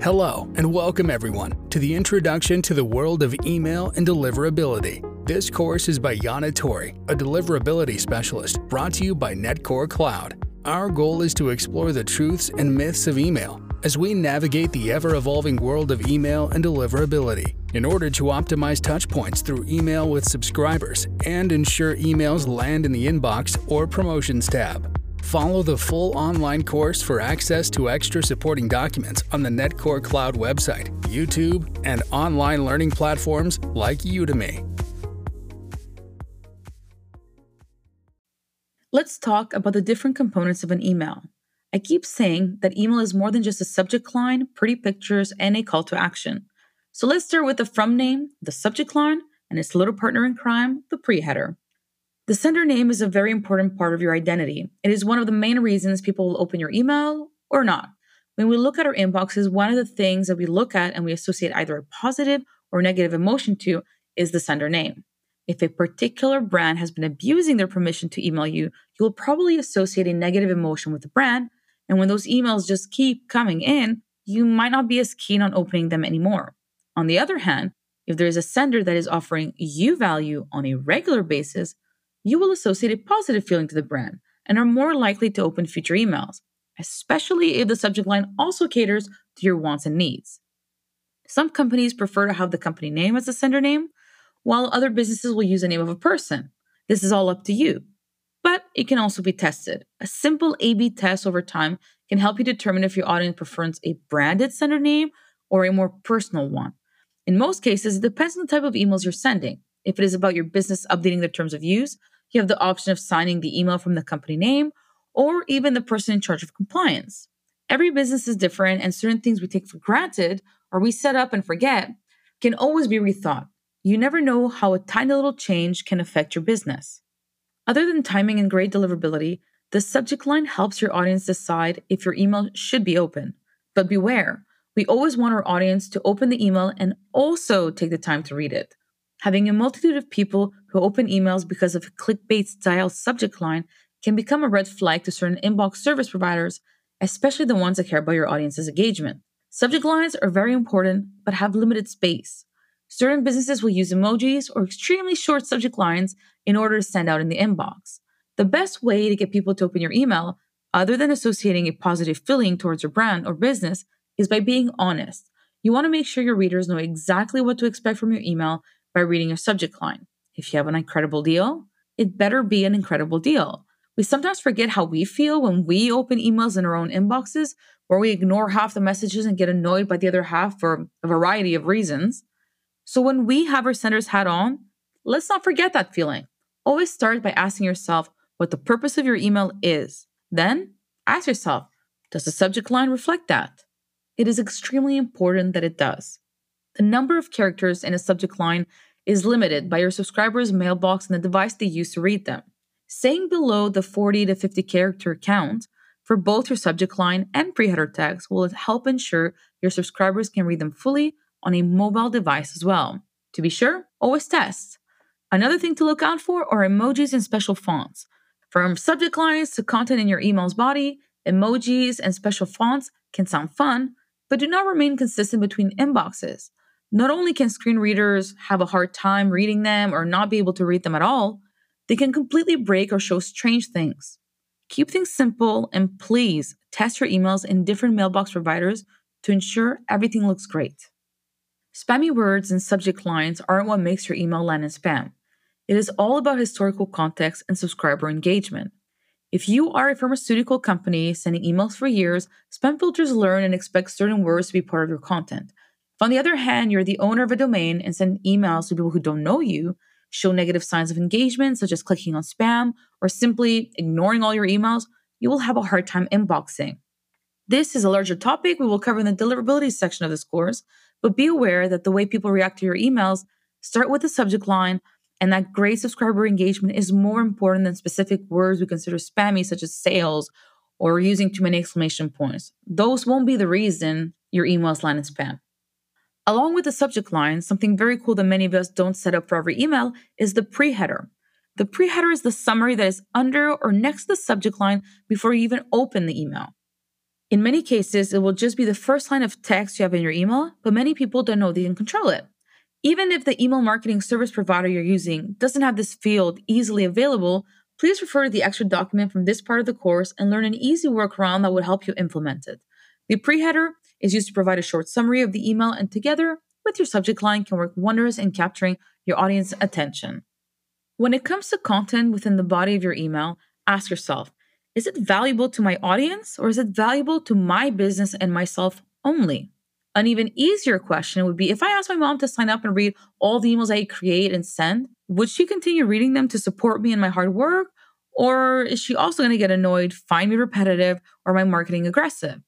Hello, and welcome everyone to the Introduction to the World of Email and Deliverability. This course is by Yanna Torry, a deliverability specialist, brought to you by Netcore Cloud. Our goal is to explore the truths and myths of email as we navigate the ever evolving world of email and deliverability in order to optimize touchpoints through email with subscribers and ensure emails land in the inbox or promotions tab. Follow the full online course for access to extra supporting documents on the Netcore Cloud website, YouTube, and online learning platforms like Udemy. Let's talk about the different components of an email. I keep saying that email is more than just a subject line, pretty pictures, and a call to action. So let's start with the from name, the subject line, and its little partner in crime, the pre header. The sender name is a very important part of your identity. It is one of the main reasons people will open your email or not. When we look at our inboxes, one of the things that we look at and we associate either a positive or negative emotion to is the sender name. If a particular brand has been abusing their permission to email you, you will probably associate a negative emotion with the brand. And when those emails just keep coming in, you might not be as keen on opening them anymore. On the other hand, if there is a sender that is offering you value on a regular basis, you will associate a positive feeling to the brand and are more likely to open future emails, especially if the subject line also caters to your wants and needs. Some companies prefer to have the company name as the sender name, while other businesses will use the name of a person. This is all up to you. But it can also be tested. A simple A B test over time can help you determine if your audience prefers a branded sender name or a more personal one. In most cases, it depends on the type of emails you're sending. If it is about your business updating the terms of use, you have the option of signing the email from the company name or even the person in charge of compliance. Every business is different, and certain things we take for granted or we set up and forget can always be rethought. You never know how a tiny little change can affect your business. Other than timing and great deliverability, the subject line helps your audience decide if your email should be open. But beware, we always want our audience to open the email and also take the time to read it. Having a multitude of people who open emails because of a clickbait style subject line can become a red flag to certain inbox service providers, especially the ones that care about your audience's engagement. Subject lines are very important, but have limited space. Certain businesses will use emojis or extremely short subject lines in order to stand out in the inbox. The best way to get people to open your email, other than associating a positive feeling towards your brand or business, is by being honest. You want to make sure your readers know exactly what to expect from your email by reading your subject line. If you have an incredible deal, it better be an incredible deal. We sometimes forget how we feel when we open emails in our own inboxes, where we ignore half the messages and get annoyed by the other half for a variety of reasons. So when we have our sender's hat on, let's not forget that feeling. Always start by asking yourself what the purpose of your email is. Then ask yourself, does the subject line reflect that? It is extremely important that it does. The number of characters in a subject line is limited by your subscriber's mailbox and the device they use to read them. Saying below the 40 to 50 character count for both your subject line and pre-header tags will help ensure your subscribers can read them fully on a mobile device as well. To be sure, always test. Another thing to look out for are emojis and special fonts. From subject lines to content in your email's body, emojis and special fonts can sound fun, but do not remain consistent between inboxes. Not only can screen readers have a hard time reading them or not be able to read them at all, they can completely break or show strange things. Keep things simple and please test your emails in different mailbox providers to ensure everything looks great. Spammy words and subject lines aren't what makes your email land in spam. It is all about historical context and subscriber engagement. If you are a pharmaceutical company sending emails for years, spam filters learn and expect certain words to be part of your content. If, on the other hand, you're the owner of a domain and send emails to people who don't know you, show negative signs of engagement, such as clicking on spam or simply ignoring all your emails, you will have a hard time inboxing. This is a larger topic we will cover in the deliverability section of this course, but be aware that the way people react to your emails start with the subject line and that great subscriber engagement is more important than specific words we consider spammy, such as sales or using too many exclamation points. Those won't be the reason your emails land in spam. Along with the subject line, something very cool that many of us don't set up for every email is the pre header. The pre header is the summary that is under or next to the subject line before you even open the email. In many cases, it will just be the first line of text you have in your email, but many people don't know they can control it. Even if the email marketing service provider you're using doesn't have this field easily available, please refer to the extra document from this part of the course and learn an easy workaround that would help you implement it. The pre-header is used to provide a short summary of the email and together with your subject line can work wonders in capturing your audience attention. When it comes to content within the body of your email, ask yourself, is it valuable to my audience or is it valuable to my business and myself only? An even easier question would be if I asked my mom to sign up and read all the emails I create and send, would she continue reading them to support me in my hard work? Or is she also going to get annoyed, find me repetitive, or my marketing aggressive?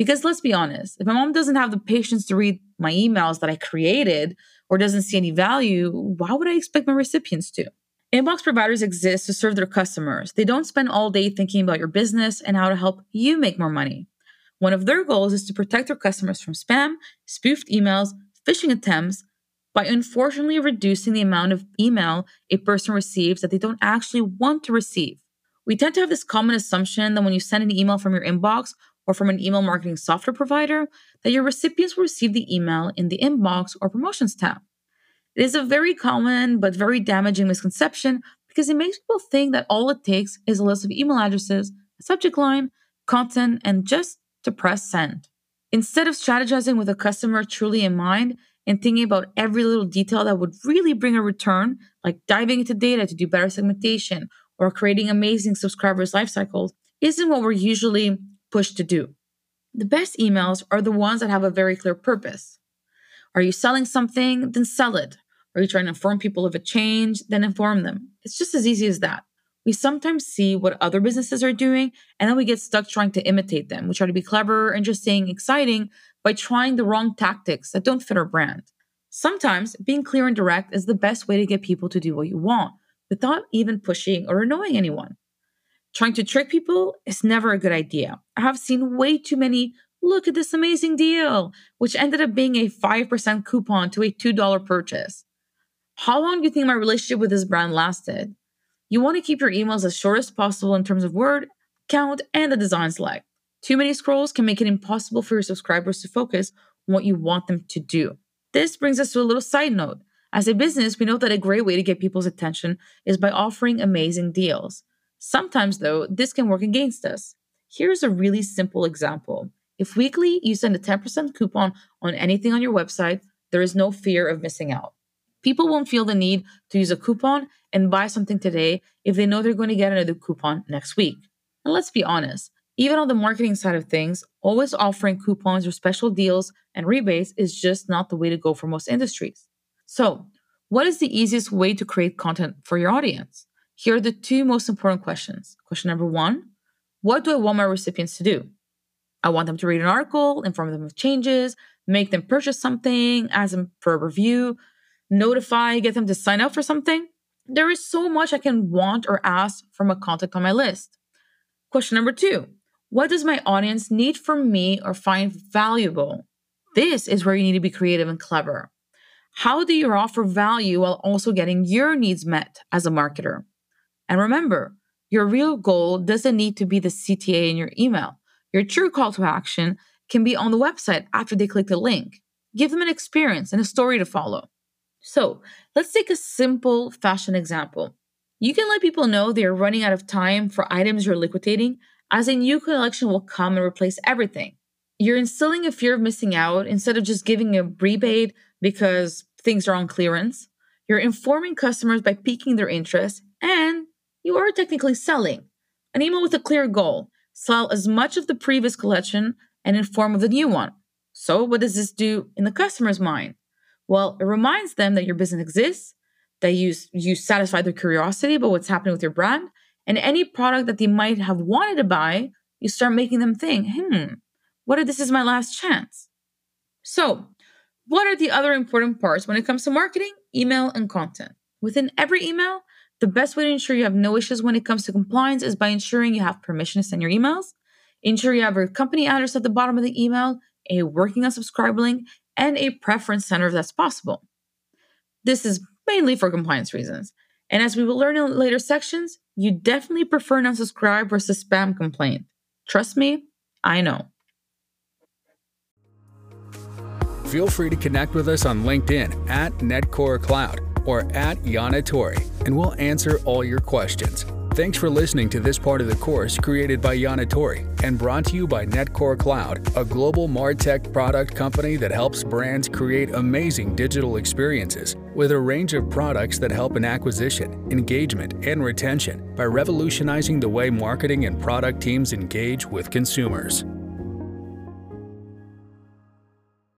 Because let's be honest, if my mom doesn't have the patience to read my emails that I created or doesn't see any value, why would I expect my recipients to? Inbox providers exist to serve their customers. They don't spend all day thinking about your business and how to help you make more money. One of their goals is to protect their customers from spam, spoofed emails, phishing attempts by unfortunately reducing the amount of email a person receives that they don't actually want to receive. We tend to have this common assumption that when you send an email from your inbox or from an email marketing software provider, that your recipients will receive the email in the inbox or promotions tab. It is a very common but very damaging misconception because it makes people think that all it takes is a list of email addresses, a subject line, content, and just to press send. Instead of strategizing with a customer truly in mind and thinking about every little detail that would really bring a return, like diving into data to do better segmentation or creating amazing subscribers' life cycles, isn't what we're usually pushed to do. The best emails are the ones that have a very clear purpose. Are you selling something? Then sell it. Are you trying to inform people of a change? Then inform them. It's just as easy as that. We sometimes see what other businesses are doing, and then we get stuck trying to imitate them. We try to be clever, interesting, exciting by trying the wrong tactics that don't fit our brand. Sometimes being clear and direct is the best way to get people to do what you want without even pushing or annoying anyone. Trying to trick people is never a good idea. I have seen way too many look at this amazing deal, which ended up being a 5% coupon to a $2 purchase. How long do you think my relationship with this brand lasted? You want to keep your emails as short as possible in terms of word count and the design select. Too many scrolls can make it impossible for your subscribers to focus on what you want them to do. This brings us to a little side note. As a business, we know that a great way to get people's attention is by offering amazing deals. Sometimes, though, this can work against us. Here's a really simple example. If weekly you send a 10% coupon on anything on your website, there is no fear of missing out. People won't feel the need to use a coupon and buy something today if they know they're going to get another coupon next week. And let's be honest, even on the marketing side of things, always offering coupons or special deals and rebates is just not the way to go for most industries. So, what is the easiest way to create content for your audience? Here are the two most important questions. Question number one What do I want my recipients to do? I want them to read an article, inform them of changes, make them purchase something, ask them for a review, notify, get them to sign up for something. There is so much I can want or ask from a contact on my list. Question number two What does my audience need from me or find valuable? This is where you need to be creative and clever. How do you offer value while also getting your needs met as a marketer? And remember, your real goal doesn't need to be the CTA in your email. Your true call to action can be on the website after they click the link. Give them an experience and a story to follow. So let's take a simple fashion example. You can let people know they are running out of time for items you're liquidating, as a new collection will come and replace everything. You're instilling a fear of missing out instead of just giving a rebate because things are on clearance. You're informing customers by piquing their interest, and you are technically selling. An email with a clear goal sell as much of the previous collection and inform of the new one. So, what does this do in the customer's mind? Well, it reminds them that your business exists, that you, you satisfy their curiosity about what's happening with your brand, and any product that they might have wanted to buy, you start making them think, hmm, what if this is my last chance? So, what are the other important parts when it comes to marketing, email, and content? Within every email, the best way to ensure you have no issues when it comes to compliance is by ensuring you have permission to send your emails, ensure you have your company address at the bottom of the email, a working unsubscribe link, and a preference center if that's possible. This is mainly for compliance reasons. And as we will learn in later sections, you definitely prefer an unsubscribe versus spam complaint. Trust me, I know. Feel free to connect with us on LinkedIn at NetCore Cloud or at Yanna Torry, and we'll answer all your questions. Thanks for listening to this part of the course created by Yanna Torry and brought to you by Netcore Cloud, a global MarTech product company that helps brands create amazing digital experiences with a range of products that help in acquisition, engagement, and retention by revolutionizing the way marketing and product teams engage with consumers.